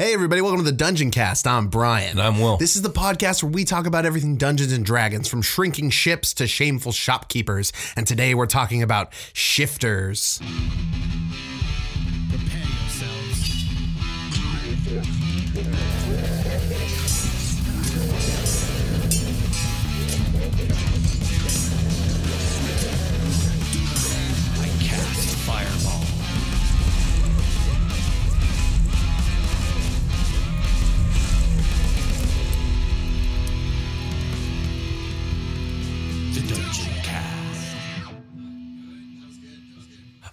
Hey, everybody, welcome to the Dungeon Cast. I'm Brian. And I'm Will. This is the podcast where we talk about everything Dungeons and Dragons, from shrinking ships to shameful shopkeepers. And today we're talking about shifters. Prepare yourselves.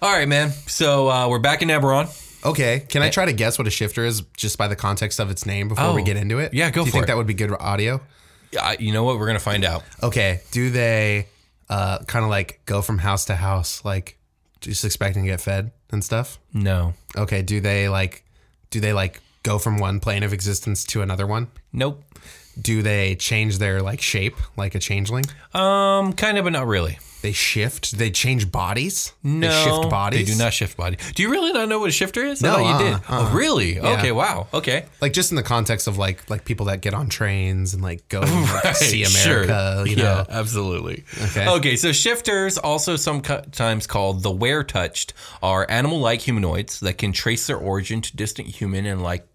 All right, man. So uh, we're back in Eberron. Okay, can I try to guess what a shifter is just by the context of its name before we Oh. get into it? Yeah, go Do you for think it. that would be good audio? Uh, you know what? We're gonna find out. Okay, do they uh, kind of like go from house to house, like just expecting to get fed and stuff? No. Okay, do they like, do they like go from one plane of existence to another one? Nope. Do they change their like shape like a changeling? Um, kind of, but not really. They shift. They change bodies. No, they shift bodies. They do not shift body. Do you really not know what a shifter is? No, thought you uh-uh, did. Uh-uh. Oh, really? Okay. Wow. Okay. Like just in the context of like like people that get on trains and like go and, like, see Sure. America. You yeah, absolutely. Okay. Okay. So shifters, also sometimes called the were touched, are animal-like humanoids that can trace their origin to distant human and like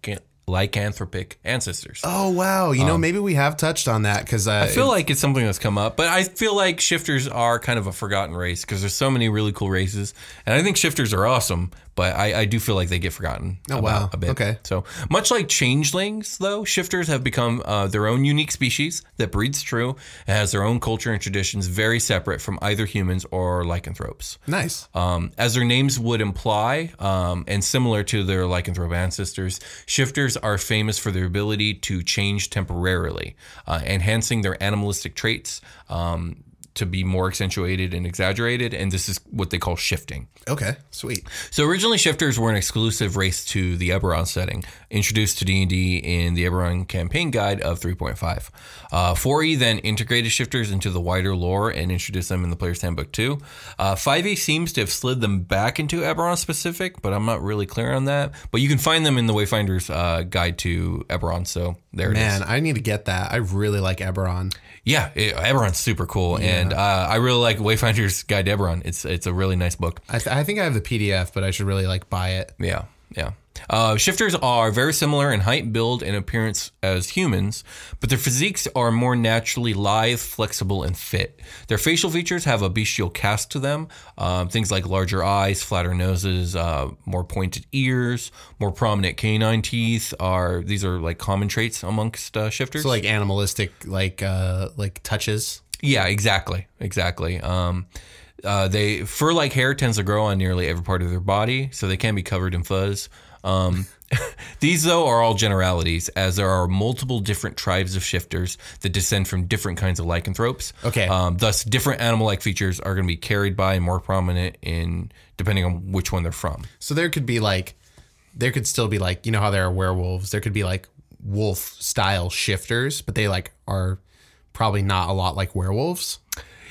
lycanthropic ancestors. Oh wow! You know maybe we have touched on that because uh, Um, I feel like it's something that's come up, but I feel like shifters are kind of a forgotten race because there's so many really cool races, and I think shifters are awesome. But I, I do feel like they get forgotten. Oh, about wow. A bit. Okay. So much like changelings, though, shifters have become uh, their own unique species that breeds true and has their own culture and traditions, very separate from either humans or lycanthropes. nice. Um, as their names would imply, um, and similar to their lycanthrope ancestors, shifters are famous for their ability to change temporarily, uh, enhancing their animalistic traits um, to be more accentuated and exaggerated. And this is what they call shifting. Okay, sweet. So originally, shifters were an exclusive race to the Eberron setting, introduced to D&D in the Eberron campaign guide of 3.5. Uh, 4e then integrated shifters into the wider lore and introduced them in the player's handbook too. Uh, 5e seems to have slid them back into Eberron specific, but I'm not really clear on that. But you can find them in the Wayfinder's uh, guide to Eberron, so there it is. Man, I need to get that. I really like Eberron. Yeah, it, Eberron's super cool, and uh, I really like Wayfinder's Guide to Eberron. It's it's a really nice book. I, th- I think I have the PDF, but I should really like buy it. Yeah, yeah. Uh, shifters are very similar in height, build, and appearance as humans, but their physiques are more naturally lithe, flexible, and fit. Their facial features have a bestial cast to them. Um, things like larger eyes, flatter noses, uh, more pointed ears, more prominent canine teeth are these are like common traits amongst uh, shifters. So like animalistic, like uh like touches. Yeah, exactly, exactly. Um, uh, they fur-like hair tends to grow on nearly every part of their body, so they can be covered in fuzz. Um, these, though, are all generalities, as there are multiple different tribes of shifters that descend from different kinds of lycanthropes. Okay. Um, thus, different animal-like features are going to be carried by and more prominent in depending on which one they're from. So there could be like, there could still be like, you know how there are werewolves. There could be like wolf style shifters, but they like are probably not a lot like werewolves.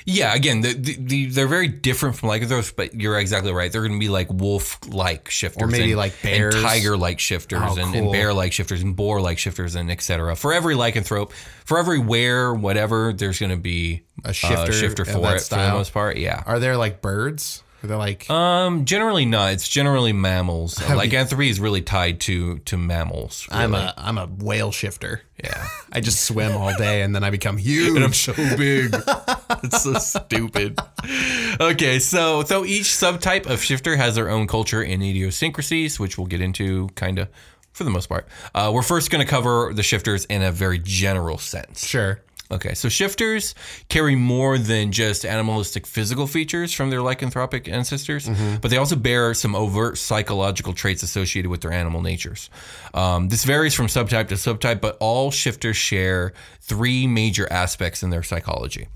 Yeah, again, the, the, the, they're very different from lycanthropes, but you're exactly right. They're going to be like wolf-like shifters, Or maybe and- like bears. and tiger-like shifters, Oh, and, and bear-like shifters, and boar-like shifters, and etc. For every lycanthrope, for every where, whatever, there's going to be A shifter shifter for it for the most part. Yeah. Are there like birds? Are they like Um, generally not. It's generally mammals. Like, Lycanthropy is really tied to to mammals. I'm really. a I'm a whale shifter. yeah. I just swim all day and then I become huge. and I'm so big. it's so stupid. Okay, so so each subtype of shifter has their own culture and idiosyncrasies, which we'll get into kind of for the most part. Uh, we're first going to cover the shifters in a very general sense. sure. Okay, so shifters carry more than just animalistic physical features from their lycanthropic ancestors, but they also bear some overt psychological traits associated with their animal natures. Um, this varies from subtype to subtype, but all shifters share three major aspects in their psychology.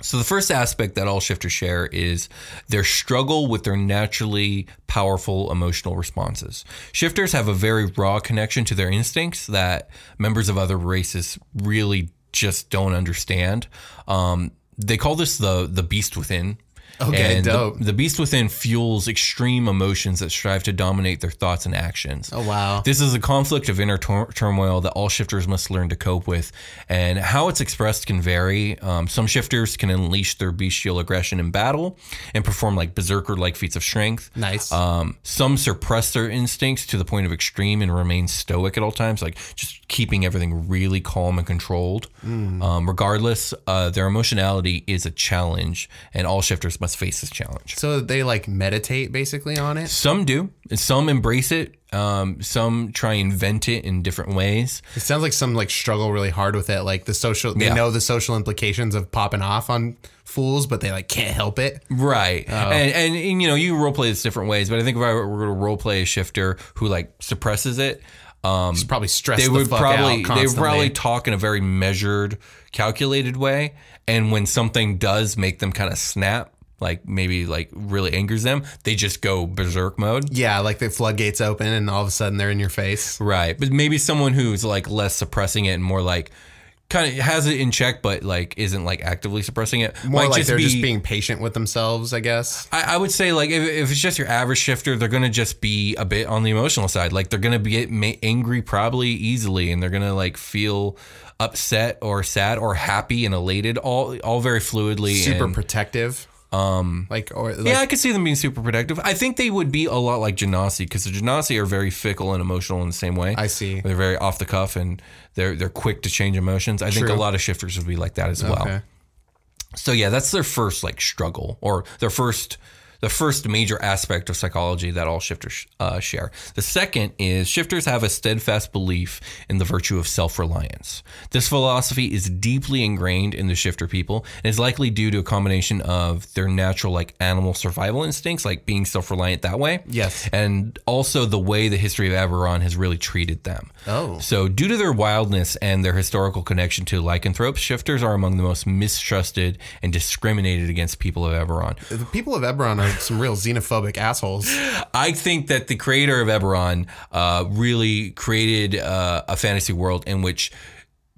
So the first aspect that all shifters share is their struggle with their naturally powerful emotional responses. Shifters have a very raw connection to their instincts that members of other races really just don't understand. Um, they call this the the beast within. Okay, and the- dope. The, beast within fuels extreme emotions that strive to dominate their thoughts and actions. Oh, wow. This is a conflict of inner tur- turmoil that all shifters must learn to cope with, and how it's expressed can vary. Um, some shifters can unleash their bestial aggression in battle and perform like berserker-like feats of strength. Nice. Um, some suppress their instincts to the point of extreme and remain stoic at all times, like just keeping everything really calm and controlled. Hmm. Um, regardless, uh, their emotionality is a challenge, and all shifters must face this challenge. so they like meditate basically on it. Some do, some embrace it. Um, some try and vent it in different ways. It sounds like some like struggle really hard with it. Like the social, they Yeah. know the social implications of popping off on fools, but they like can't help it. Right. Oh. And, and, and, you know, you role play this different ways, but I think if I were going to role play a shifter who like suppresses it, um, It's probably stressed they the would probably they would probably talk in a very measured, calculated way. And when something does make them kind of snap, like maybe like really angers them, they just go berserk mode. yeah, like the floodgates open and all of a sudden they're in your face. Right. But maybe someone who's like less suppressing it and more like kind of has it in check, but like isn't like actively suppressing it. More might like they're just being patient with themselves, I guess. I, I would say like if, if it's just your average shifter, they're gonna just be a bit on the emotional side. Like they're gonna be angry probably easily, and they're gonna like feel upset or sad or happy and elated, all all very fluidly. Super and, protective. Um, like or like, yeah, I could see them being super protective. I think they would be a lot like Genasi because the Genasi are very fickle and emotional in the same way. I see. They're very off the cuff and they're they're quick to change emotions. I think a lot of shifters would be like that as well. So yeah, that's their first like struggle or their first the first major aspect of psychology that all shifters uh, share. The second is shifters have a steadfast belief in the virtue of self-reliance. This philosophy is deeply ingrained in the shifter people and is likely due to a combination of their natural like animal survival instincts, like being self-reliant that way. Yes. And also the way the history of Eberron has really treated them. Oh. So, due to their wildness and their historical connection to lycanthropes, shifters are among the most mistrusted and discriminated against people of Eberron. The people of Eberron are some real xenophobic assholes. I think that the creator of Eberron uh, really created uh, a fantasy world in which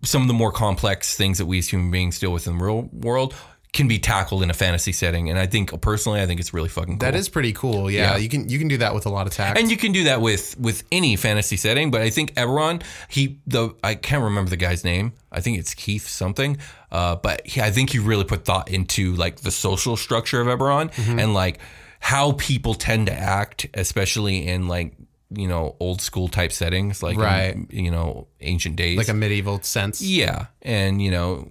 some of the more complex things that we as human beings deal with in the real world can be tackled in a fantasy setting. And I think personally, I think it's really fucking cool. That is pretty cool. Yeah, Yeah. you can you can do that with a lot of tact. And you can do that with with any fantasy setting, but I think Eberron, he the I can't remember the guy's name. I think it's Keith something. Uh, but he, I think he really put thought into like the social structure of Eberron Mm-hmm. and like how people tend to act, especially in like you know old school type settings, like in, Right. you know ancient days. like a medieval sense. yeah, and you know,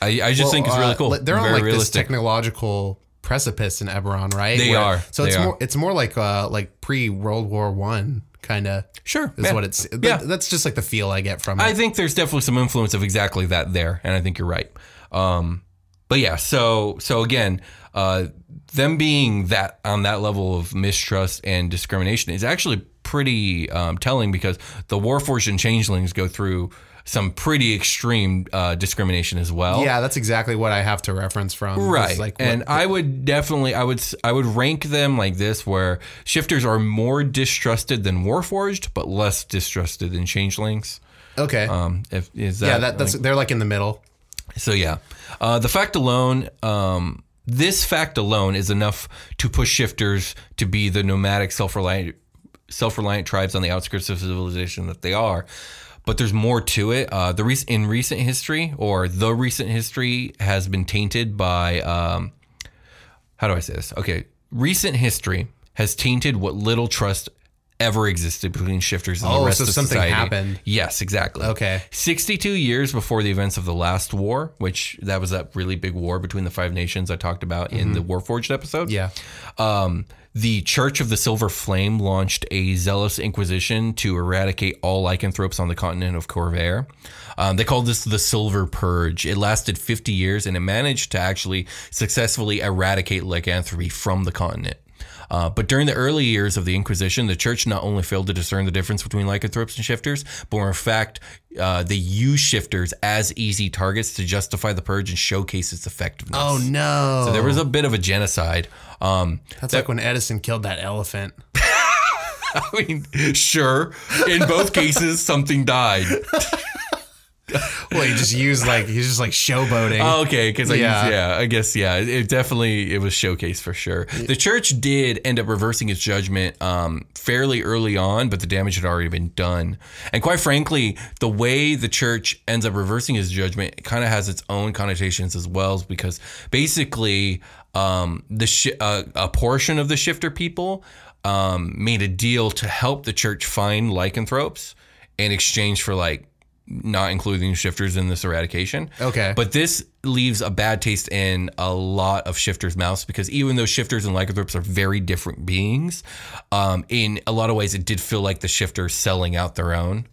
I I just think it's Well, really uh, cool. They're on like this technological precipice in Eberron, right? They are. So They it's are. more it's more like uh like pre World War One kind of. Sure, is yeah. what it's. Yeah. that's just like the feel I get from it. I think there's definitely some influence of exactly that there, and I think you're right. Um, but yeah, so so again, uh, them being that on that level of mistrust and discrimination is actually pretty um, telling because the Warforged and Changelings go through some pretty extreme uh, discrimination as well. yeah, that's exactly what I have to reference from. Right. Like and I would definitely I would I would rank them like this where shifters are more distrusted than Warforged but less distrusted than changelings. okay. Um if is that yeah, that, that's like- they're like in the middle. So yeah, uh, the fact alone, um, this fact alone is enough to push shifters to be the nomadic, self-reliant, self-reliant tribes on the outskirts of civilization that they are. But there's more to it. Uh, the rec- in recent history, or the recent history, has been tainted by. Um, how do I say this? Okay, recent history has tainted what little trust ever existed between shifters and Oh, the rest so of something society. happened. Yes, exactly. Okay. 62 years before the events of the last war, which that was that really big war between the five nations I talked about in the Warforged episode. Yeah. Um, the Church of the Silver Flame launched a zealous inquisition to eradicate all lycanthropes on the continent of Khorvaire. Um, they called this the Silver Purge. It lasted 50 years and it managed to actually successfully eradicate lycanthropy from the continent. Uh, but during the early years of the Inquisition, the church not only failed to discern the difference between lycanthropes and shifters, but in fact, uh, they used shifters as easy targets to justify the purge and showcase its effectiveness. Oh no. So there was a bit of a genocide. Um, That's like when Edison killed that elephant. I mean, sure. In both cases, something died. Well, he just used like he's just like showboating. Oh, okay, because Yeah. yeah. yeah, I guess yeah, it- it definitely it was showcased for sure. The church did end up reversing its judgment um, fairly early on, but the damage had already been done. And quite frankly, the way the church ends up reversing its judgment kind of has its own connotations as well, because basically, um, the shi uh, a portion of the shifter people um, made a deal to help the church find lycanthropes in exchange for like not including shifters in this eradication. Okay. But this leaves a bad taste in a lot of shifters' mouths because even though shifters and lycanthropes are very different beings, um, in a lot of ways it did feel like the shifters selling out their own.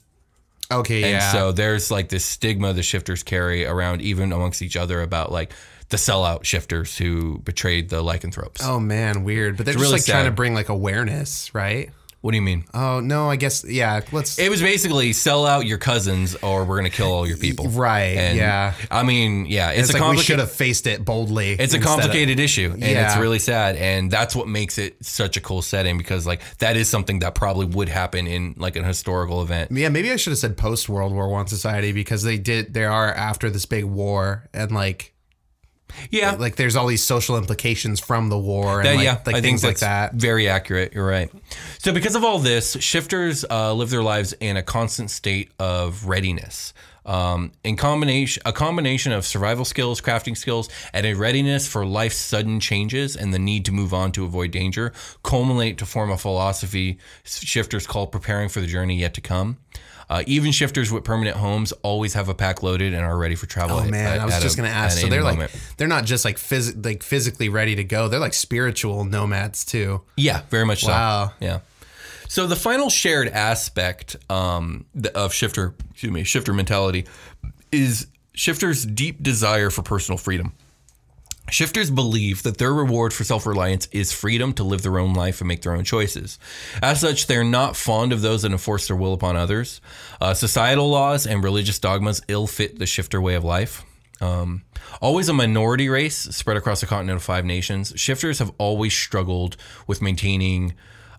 okay, And yeah. so there's like this stigma the shifters carry around even amongst each other about like the sellout shifters who betrayed the lycanthropes. oh man, weird. But they're It's just really like trying to bring like awareness, right? What do you mean? Oh no, I guess yeah. Let's It was basically sell out your cousins or we're going to kill all your people. Right, And, yeah. I mean, yeah, it's, it's, a like we complicated should have faced it boldly. It's a instead of- complicated issue and it's really sad and that's what makes it such a cool setting because like that is something that probably would happen in like an historical event. Yeah, maybe I should have said post World War One society because they did. They are after this big war and like Yeah. like there's all these social implications from the war and That- like, yeah, like I think things like that. Very accurate. You're right. So, because of all this, shifters uh, live their lives in a constant state of readiness. Um, in combination, a combination of survival skills, crafting skills, and a readiness for life's sudden changes and the need to move on to avoid danger, culminate to form a philosophy shifters call preparing for the journey yet to come. Uh, even shifters with permanent homes always have a pack loaded and are ready for travel. Oh at- man, at- I was just a- gonna ask. So they're like moment. they're not just like phys- like physically ready to go. They're like spiritual nomads too. Yeah, very much Wow. so. Yeah. So the final shared aspect um, of shifter, excuse me, shifter mentality is shifters' deep desire for personal freedom. Shifters believe that their reward for self reliance is freedom to live their own life and make their own choices. As such, they're not fond of those that enforce their will upon others. Uh, societal laws and religious dogmas ill fit the shifter way of life. Um, always a minority race spread across a continent of five nations, shifters have always struggled with maintaining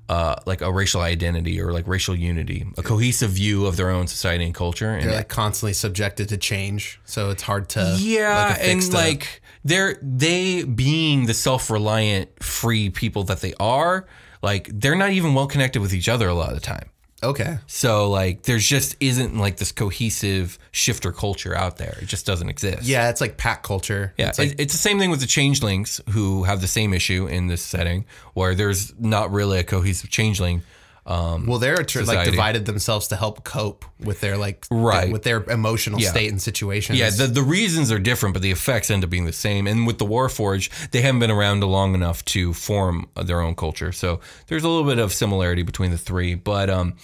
uh, like a racial identity or like racial unity, a cohesive view of their own society and culture. And They're like constantly subjected to change, so it's hard to yeah, like, and like they're they being the self-reliant, free people that they are, like they're not even well connected with each other a lot of the time. okay. So like there's just isn't like this cohesive shifter culture out there. It just doesn't exist. Yeah, it's like pack culture. Yeah, it's like it's the same thing with the changelings who have the same issue in this setting where there's not really a cohesive changeling. Um, well, they're tr- like divided themselves to help cope with their like Right. with their emotional Yeah. state and situation. yeah, the, the reasons are different, but the effects end up being the same. And with the Warforge, they haven't been around long enough to form their own culture. So there's a little bit of similarity between the three. But um,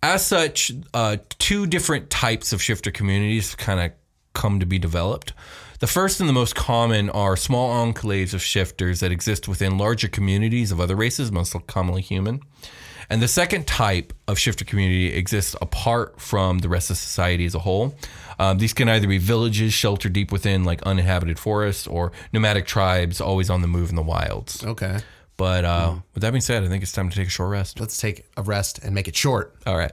as such, uh, two different types of shifter communities kind of come to be developed. The first and the most common are small enclaves of shifters that exist within larger communities of other races, most commonly human. And the second type of shifter community exists apart from the rest of society as a whole. Um, these can either be villages sheltered deep within like uninhabited forests or nomadic tribes always on the move in the wilds. okay. But uh, with that being said, I think it's time to take a short rest. Let's take a rest and make it short. All right.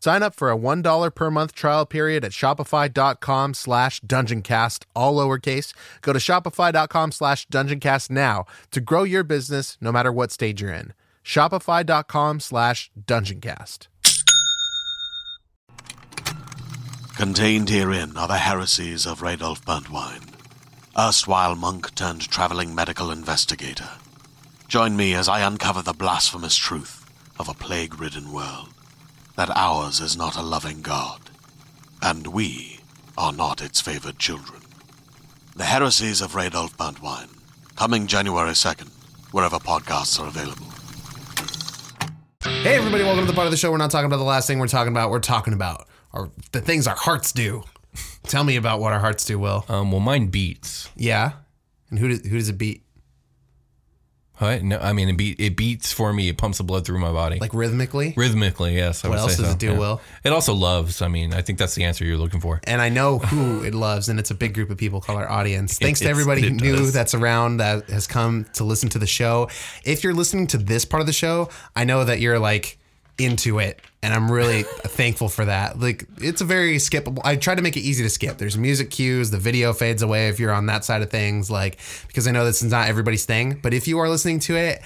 Sign up for a $1 per month trial period at shopify.com slash dungeoncast, all lowercase. Go to shopify.com slash dungeoncast now to grow your business no matter what stage you're in. Shopify.com slash dungeoncast. Contained herein are the heresies of Radolf Burntwine, erstwhile monk turned traveling medical investigator. Join me as I uncover the blasphemous truth of a plague ridden world that ours is not a loving God, and we are not its favored children. The heresies of Radolf Burntwine, coming January 2nd, wherever podcasts are available. Hey, everybody, welcome to the part of the show. We're not talking about the last thing we're talking about. We're talking about our, the things our hearts do. Tell me about what our hearts do, Will. Um, well, mine beats. Yeah. And who does, who does it beat? What? No, I mean it beat it beats for me. It pumps the blood through my body. Like rhythmically? rhythmically, yes. I What would else say does so, it do, yeah. Will? It also loves. I mean, I think that's the answer you're looking for. and I know who it loves, and it's a big group of people called our audience. Thanks to everybody new does. that's around that has come to listen to the show. If you're listening to this part of the show, I know that you're like into it, and I'm really thankful for that. Like, it's a very skippable. I try to make it easy to skip. There's music cues, the video fades away if you're on that side of things, like because I know this is not everybody's thing. But if you are listening to it,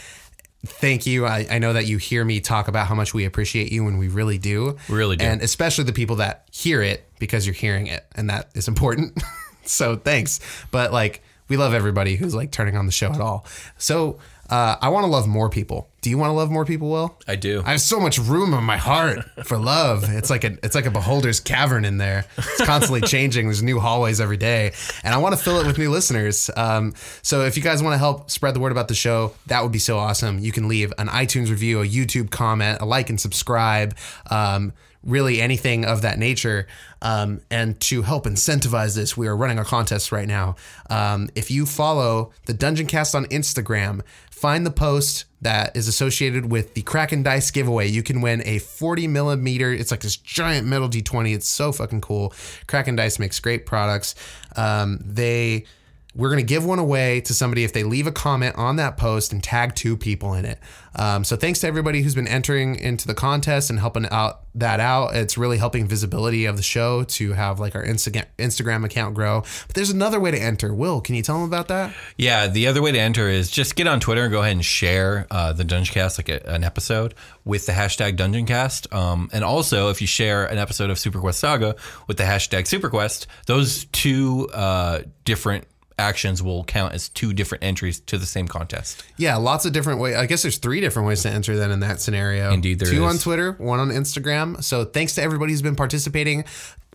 thank you. I, I know that you hear me talk about how much we appreciate you, and we really do. We really do. And especially the people that hear it because you're hearing it, and that is important. so thanks. But like, we love everybody who's like turning on the show at all. So uh, I want to love more people. Do you want to love more people, Will? I do. I have so much room in my heart for love. It's like a it's like a beholder's cavern in there. It's constantly changing. There's new hallways every day, and I want to fill it with new listeners. Um, so if you guys want to help spread the word about the show, that would be so awesome. You can leave an iTunes review, a YouTube comment, a like and subscribe. Um, really anything of that nature. Um, and to help incentivize this, we are running a contest right now. Um, if you follow the Dungeon Cast on Instagram, find the post that is associated with the Kraken Dice giveaway. You can win a 40 millimeter. It's like this giant metal D20. It's so fucking cool. Kraken Dice makes great products. Um, they we're going to give one away to somebody if they leave a comment on that post and tag two people in it. Um, so thanks to everybody who's been entering into the contest and helping out that out. It's really helping visibility of the show to have like our Instagram Instagram account grow. But there's another way to enter. Will, can you tell them about that? Yeah, the other way to enter is just get on Twitter and go ahead and share uh, the Dungeon Cast, like a, an episode, with the hashtag Dungeon Cast. Um, and also, if you share an episode of Super Quest Saga with the hashtag Super Quest, those two uh, different actions will count as two different entries to the same contest. Yeah, lots of different ways. I guess there's three different ways to enter then in that scenario. Indeed there Two on. Twitter, one on Instagram. So thanks to everybody who's been participating.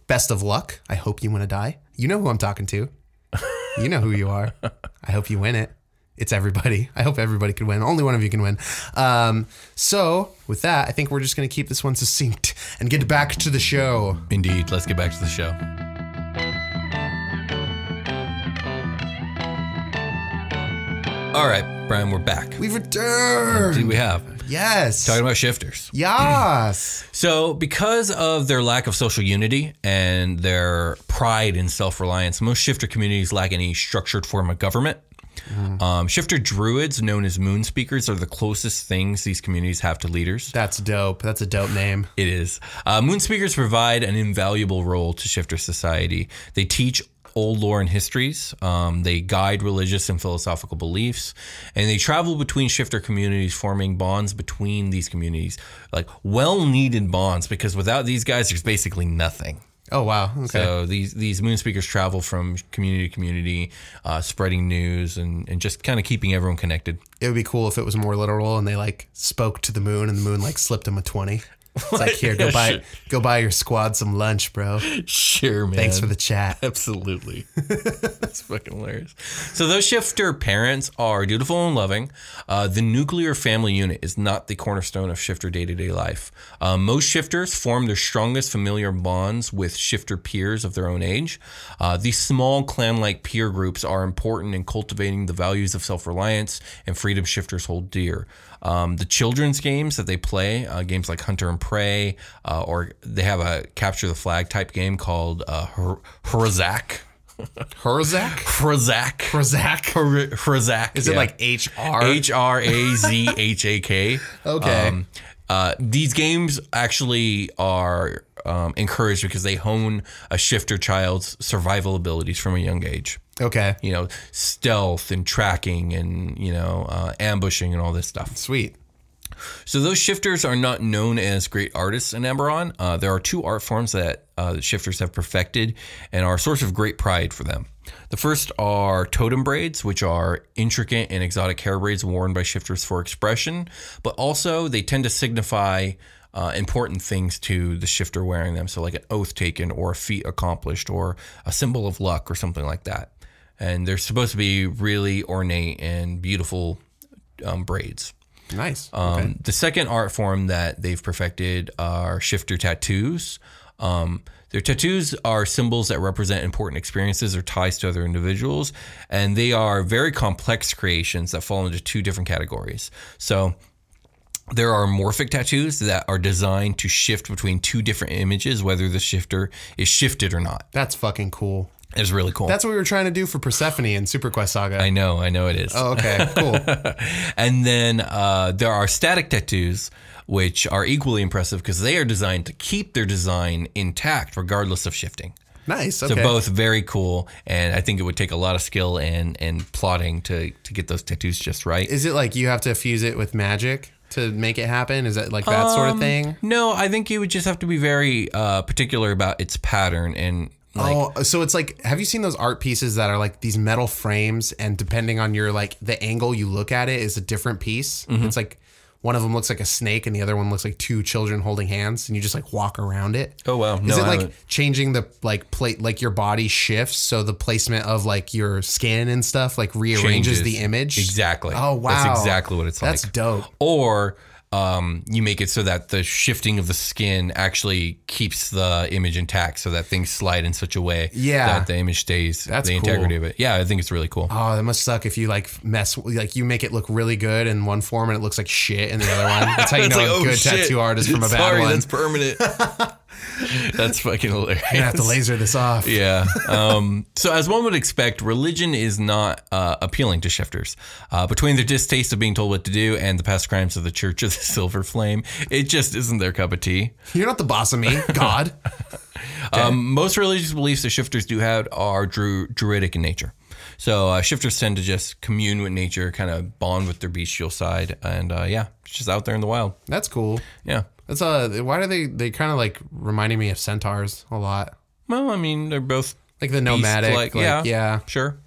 Best of luck. I hope you win a die. You know who I'm talking to. You know who you are. I hope you win it. It's everybody. I hope everybody can win. Only one of you can win. Um, so, with that, I think we're just going to keep this one succinct and get back to the show. Indeed. Let's get back to the show. All right, Brian, we're back. We've returned. do we have? Yes. Talking about shifters. yes. So, because of their lack of social unity and their pride in self reliance, most shifter communities lack any structured form of government. Um, shifter druids, known as moon speakers, are the closest things these communities have to leaders. That's dope. That's a dope name. It is. Uh, moon speakers provide an invaluable role to shifter society. They teach old lore and histories. Um, they guide religious and philosophical beliefs, and they travel between shifter communities, forming bonds between these communities, like well-needed bonds. Because without these guys, there's basically nothing. Oh wow. Okay. So these these moon speakers travel from community to community, uh, spreading news and, and just kind of keeping everyone connected. it would be cool if it was more literal and they like spoke to the moon and the moon like slipped them a 20. It's like here, go Yeah, buy sure. go buy your squad some lunch, bro. Sure, man. Thanks for the chat. Absolutely. That's fucking hilarious. So those shifter parents are dutiful and loving. Uh, the nuclear family unit is not the cornerstone of shifter day-to-day life. Uh, most shifters form their strongest familiar bonds with shifter peers of their own age. Uh, these small clan-like peer groups are important in cultivating the values of self-reliance and freedom shifters hold dear. Um, the children's games that they play, uh, games like Hunter and Prey, uh, or they have a capture the flag type game called uh, Her- Herzak. Herzak? Herzak. Herzak? Her- Herzak. Is it like HR? H R A Z H A K? Okay. uh, these games actually are um, encouraged because they hone a shifter child's survival abilities from a young age. Okay. You know, stealth and tracking and, you know, uh, ambushing and all this stuff. Sweet. So those shifters are not known as great artists in Eberron. Uh, there are two art forms that uh, the shifters have perfected and are a source of great pride for them. The first are totem braids, which are intricate and exotic hair braids worn by shifters for expression, but also they tend to signify uh, important things to the shifter wearing them. So, like an oath taken, or a feat accomplished, or a symbol of luck, or something like that. And they're supposed to be really ornate and beautiful um, braids. Nice. Um, okay. The second art form that they've perfected are shifter tattoos. Um, their tattoos are symbols that represent important experiences or ties to other individuals, and they are very complex creations that fall into two different categories. So, there are morphic tattoos that are designed to shift between two different images, whether the shifter is shifted or not. That's fucking cool. It's really cool. That's what we were trying to do for Persephone in Super Quest Saga. I know, I know it is. oh, okay. Cool. and then uh, there are static tattoos, which are equally impressive because they are designed to keep their design intact regardless of shifting. Nice. Okay. So both very cool, and I think it would take a lot of skill and and plotting to to get those tattoos just right. Is it like you have to fuse it with magic to make it happen? Is it like that sort Um, of thing? No, I think you would just have to be very uh, particular about its pattern and like oh, so it's like, have you seen those art pieces that are like these metal frames, and depending on your like the angle you look at it is a different piece. Mm-hmm. It's like one of them looks like a snake, and the other one looks like two children holding hands, and you just like walk around it. Oh, wow. Is it I like haven't. changing the like plate, like your body shifts, so the placement of like your skin and stuff like rearranges changes. the image? Exactly. Oh wow, That's exactly what it's That's like. That's dope. or um, you make it so that the shifting of the skin actually keeps the image intact, so that things slide in such a way Yeah. that the image stays That's the integrity cool. of it. Yeah, I think it's really cool. Oh, that must suck if you like mess like you make it look really good in one form and it looks like shit in the other one. That's how you know like, a oh, good shit. tattoo artist from a bad Sorry, one. that's permanent. that's fucking hilarious. you have to laser this off. Yeah. Um, so, as one would expect, religion is not uh, appealing to shifters. Uh, between their distaste of being told what to do and the past crimes of the Church of the Silver Flame, it just isn't their cup of tea. You're not the boss of me, God. Um, most religious beliefs that shifters do have are dru- druidic in nature. So, uh, shifters tend to just commune with nature, kind of bond with their bestial side, and uh, yeah, it's just out there in the wild. That's cool. Yeah. That's uh why do they they kind of like reminding me of centaurs a lot. Well, I mean, they're both Like the nomadic, like, yeah, yeah. sure.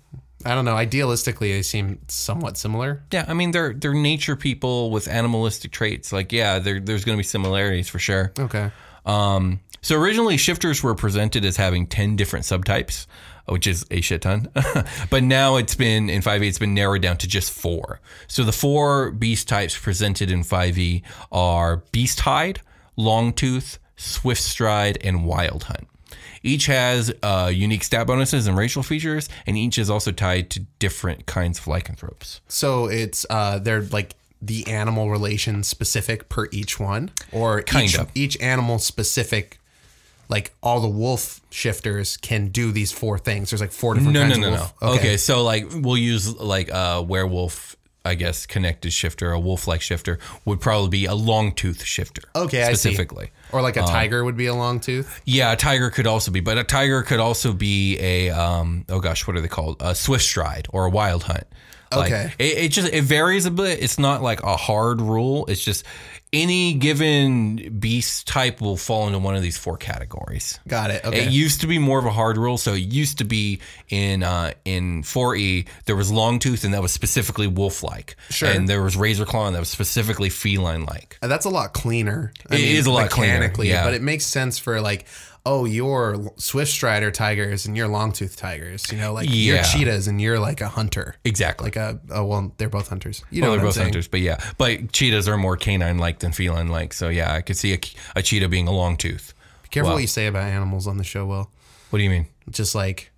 I don't know. Idealistically, they seem somewhat similar. Yeah, I mean they're they're nature people with animalistic traits. Like, yeah, there's going to be similarities for sure. Okay. Um, so originally, shifters were presented as having ten different subtypes, which is a shit ton. but now it's been in 5e, it's been narrowed down to just four. So the four beast types presented in 5e are Beast Hide, Longtooth, Swift Stride, and Wild Hunt. Each has uh, unique stat bonuses and racial features, and each is also tied to different kinds of lycanthropes. So it's uh they're like the animal relation specific per each one, or Kind each, of. each animal specific like all the wolf shifters can do these four things. There's like four different No, no, kinds no, of no. wolf. Okay. so like we'll use like a werewolf, I guess, connected shifter, a wolf-like shifter would probably be a long tooth shifter. Okay, I see. specifically. Or like a tiger would be a long tooth. Yeah, a tiger could also be, but a tiger could also be a um oh gosh, what are they called? A swift stride or a wild hunt. Like, Okay. It, it just it varies a bit. It's not like a hard rule. It's just any given beast type will fall into one of these four categories. Got it. Okay. It used to be more of a hard rule. So it used to be in uh, in 4E there was long tooth and that was specifically wolf like. Sure. And there was razor claw and that was specifically feline like. That's a lot cleaner. I It is a lot cleaner, yeah. But it makes sense for like, oh, you're Swift Strider tigers and you're Longtooth tigers. You know, like you're cheetahs and you're like a hunter. Exactly. Like a oh well, they're both hunters. You well, know, they're both saying. hunters, but yeah, but cheetahs are more canine-like than feline-like. So yeah, I could see a, a cheetah being a long tooth. Be careful Wow. what you say about animals on the show. Will What do you mean? just like,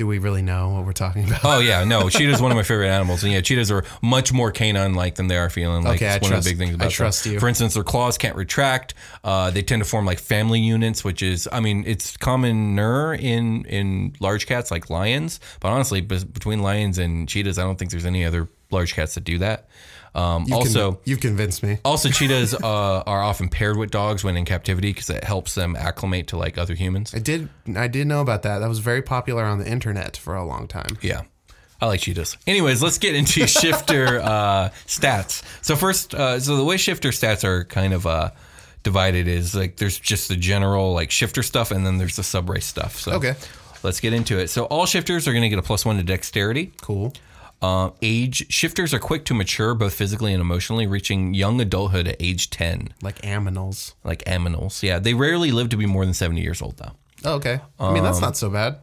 do we really know what we're talking about? Oh yeah, no, cheetah's one of my favorite animals, and yeah, cheetahs are much more canine-like than they are feline-like. Okay, I it's one of trust- the big things I about them. you. For instance, their claws can't retract. Uh, they tend to form like family units, which is, I mean, it's commoner in in large cats like lions, but honestly, between lions and cheetahs, I don't think there's any other large cats that do that. Um, You've con- also, you've convinced me. Also, cheetahs uh, are often paired with dogs when in captivity because it helps them acclimate to like other humans. I did. I did know about that. That was very popular on the internet for a long time. Yeah, I like cheetahs. Anyways, let's get into shifter uh, stats. So first, uh, so the way shifter stats are kind of uh, divided is like there's just the general like shifter stuff, and then there's the sub race stuff. So Okay. let's get into it. So all shifters are going to get a plus one to dexterity. Cool. Uh, age shifters are quick to mature both physically and emotionally, reaching young adulthood at age ten. Like aminals. like aminals. Yeah, they rarely live to be more than 70 years old though. Oh, okay. I mean, that's not so bad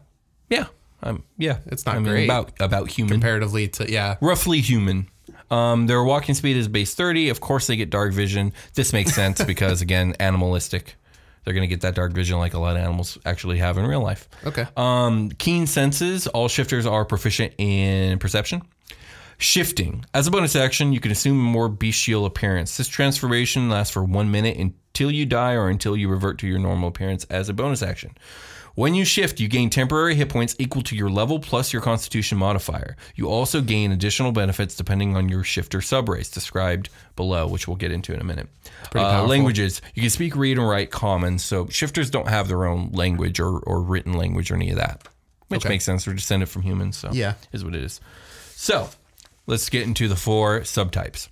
Yeah. Um, yeah, It's not I mean, great. About about human, comparatively to yeah. roughly human. Um, their walking speed is base 30. Of course, they get dark vision. This makes sense because again, animalistic. They're gonna get that dark vision like a lot of animals actually have in real life. Okay. Um, keen senses. All shifters are proficient in perception. Shifting. As a bonus action, you can assume a more bestial appearance. This transformation lasts for one minute until you die or until you revert to your normal appearance as a bonus action. When you shift, you gain temporary hit points equal to your level plus your constitution modifier. You also gain additional benefits depending on your shifter subrace described below, which we'll get into in a minute. Uh, languages. You can speak, read, and write common. So shifters don't have their own language or, or written language or any of that, which Okay. makes sense. They're descended from humans. So Yeah. is what it is. So let's get into the four subtypes.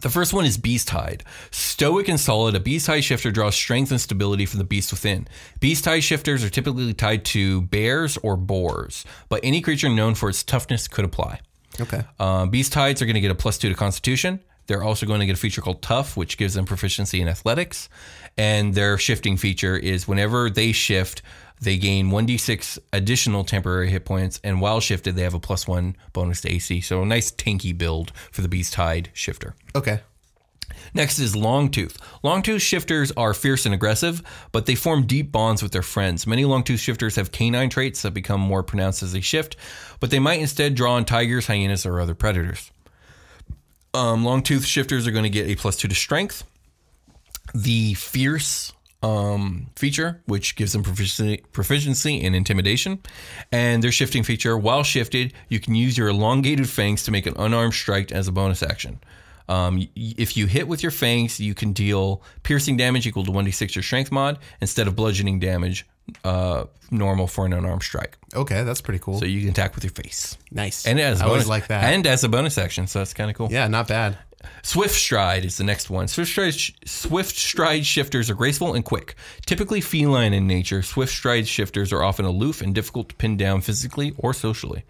The first one is Beast Hide. Stoic and solid, a Beast Hide shifter draws strength and stability from the beast within. Beast Hide shifters are typically tied to bears or boars, but any creature known for its toughness could apply. Okay. Uh, beast Hides are going to get a plus two to Constitution. They're also going to get a feature called Tough, which gives them proficiency in athletics. And their shifting feature is whenever they shift, they gain 1d6 additional temporary hit points. And while shifted, they have a plus one bonus to AC. So a nice tanky build for the Beast Hide shifter. Okay. Next is Longtooth. Longtooth shifters are fierce and aggressive, but they form deep bonds with their friends. Many Longtooth shifters have canine traits that become more pronounced as they shift, but they might instead draw on tigers, hyenas, or other predators. Um, Longtooth shifters are going to get a plus two to strength. The fierce um, feature, which gives them proficiency, proficiency in intimidation, and their shifting feature. While shifted, you can use your elongated fangs to make an unarmed strike as a bonus action. Um, if you hit with your fangs, you can deal piercing damage equal to 1d6 your strength mod instead of bludgeoning damage, uh, normal for an unarmed strike. Okay, that's pretty cool. So you can attack with your face. nice. And as I always like that. And as a bonus action, so that's kind of cool. yeah, not bad. Swift stride is the next one. Swift stride, swift stride shifters are graceful and quick. Typically feline in nature, swift stride shifters are often aloof and difficult to pin down physically or socially.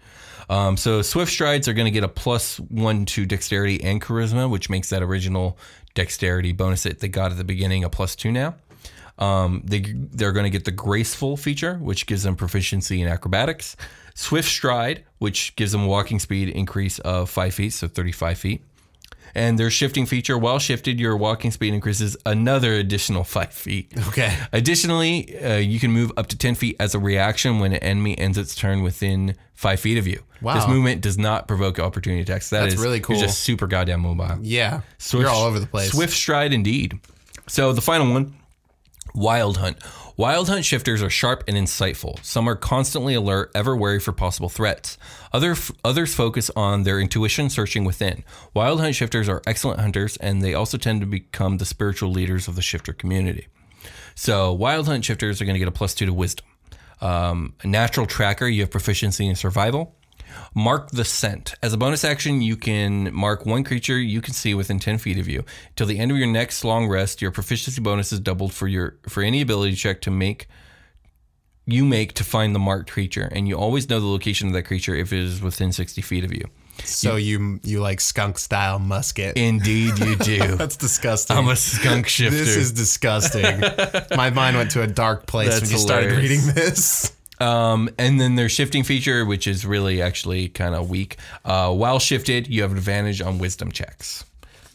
Um, so swift strides are going to get a plus one to dexterity and charisma, which makes that original dexterity bonus that they got at the beginning a plus two now. Um, they they're going to get the graceful feature, which gives them proficiency in acrobatics. Swift stride, which gives them a walking speed increase of five feet, so thirty-five feet. And their shifting feature, while shifted, your walking speed increases another additional five feet. Okay. Additionally, uh, you can move up to 10 feet as a reaction when an enemy ends its turn within five feet of you. Wow. This movement does not provoke opportunity attacks. That That's is- really You're cool. just super goddamn mobile. Yeah. Swift, You're all over the place. Swift stride, indeed. So the final one, Wild Hunt. Wild Hunt shifters are sharp and insightful. Some are constantly alert, ever wary for possible threats. Other, others focus on their intuition, searching within. Wild Hunt shifters are excellent hunters, and they also tend to become the spiritual leaders of the shifter community. So, Wild Hunt shifters are going to get a plus two to wisdom. Um, natural tracker, you have proficiency in survival. Mark the scent. As a bonus action, you can mark one creature you can see within 10 feet of you. Till the end of your next long rest, your proficiency bonus is doubled for your for any ability check to make you make to find the marked creature, and you always know the location of that creature if it is within 60 feet of you. So you you like skunk style musket. Indeed, you do. That's disgusting. I'm a skunk shifter. This is disgusting. My mind went to a dark place That's when you started reading this. Um, and then their shifting feature, which is really actually kind of weak. Uh, while shifted, you have an advantage on wisdom checks.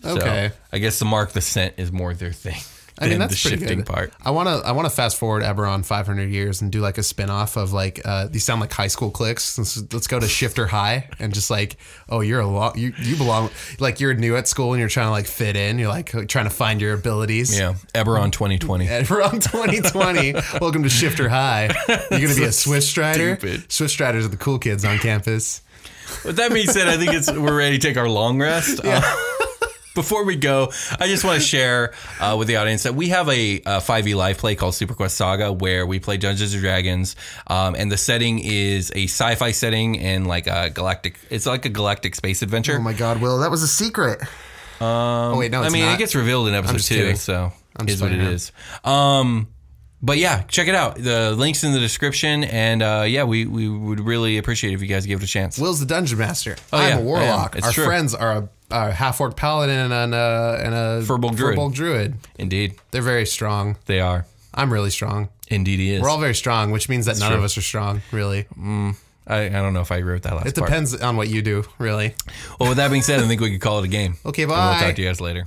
So, Okay. I guess the mark the scent is more their thing. I mean, that's the pretty shifting good. part. I want to I want to fast forward Eberron 500 years and do like a spin off of like uh, these sound like high school clicks. Let's, let's go to Shifter High and just like oh you're a lot you you belong like you're new at school and you're trying to like fit in. You're like trying to find your abilities. Yeah, Eberron 2020. Eberron 2020. Welcome to Shifter High. You're gonna be a Swiss Strider. stupid. Swiftstriders are the cool kids on campus. With that being said, I think it's we're ready to take our long rest. Uh, before we go, I just want to share uh, with the audience that we have a, uh 5e live play called Superquest Saga where we play Dungeons and Dragons, um, and the setting is a sci-fi setting and like a galactic. It's like a galactic space adventure. Oh my God, Will, that was a secret. oh wait, no, Um, I mean, not. it gets revealed in episode two, kidding. so I'm is what it is. Um, but yeah, check it out. The links in the description, and uh, yeah, we, we would really appreciate if you guys give it a chance. Will's the dungeon master. Oh, I'm yeah, a warlock. It's Our true. friends are a, a half orc paladin and a, uh, and a Firbolg druid. Druid. Indeed, They're very strong. they are. I'm really strong. Indeed, he is. We're all very strong, which means that none true. of us are strong, really. Mm, I, I don't know if I agree with that last It part. depends on what you do, really. Well, with that being said, I think we could call it a game. Okay, And bye. We'll talk to you guys later.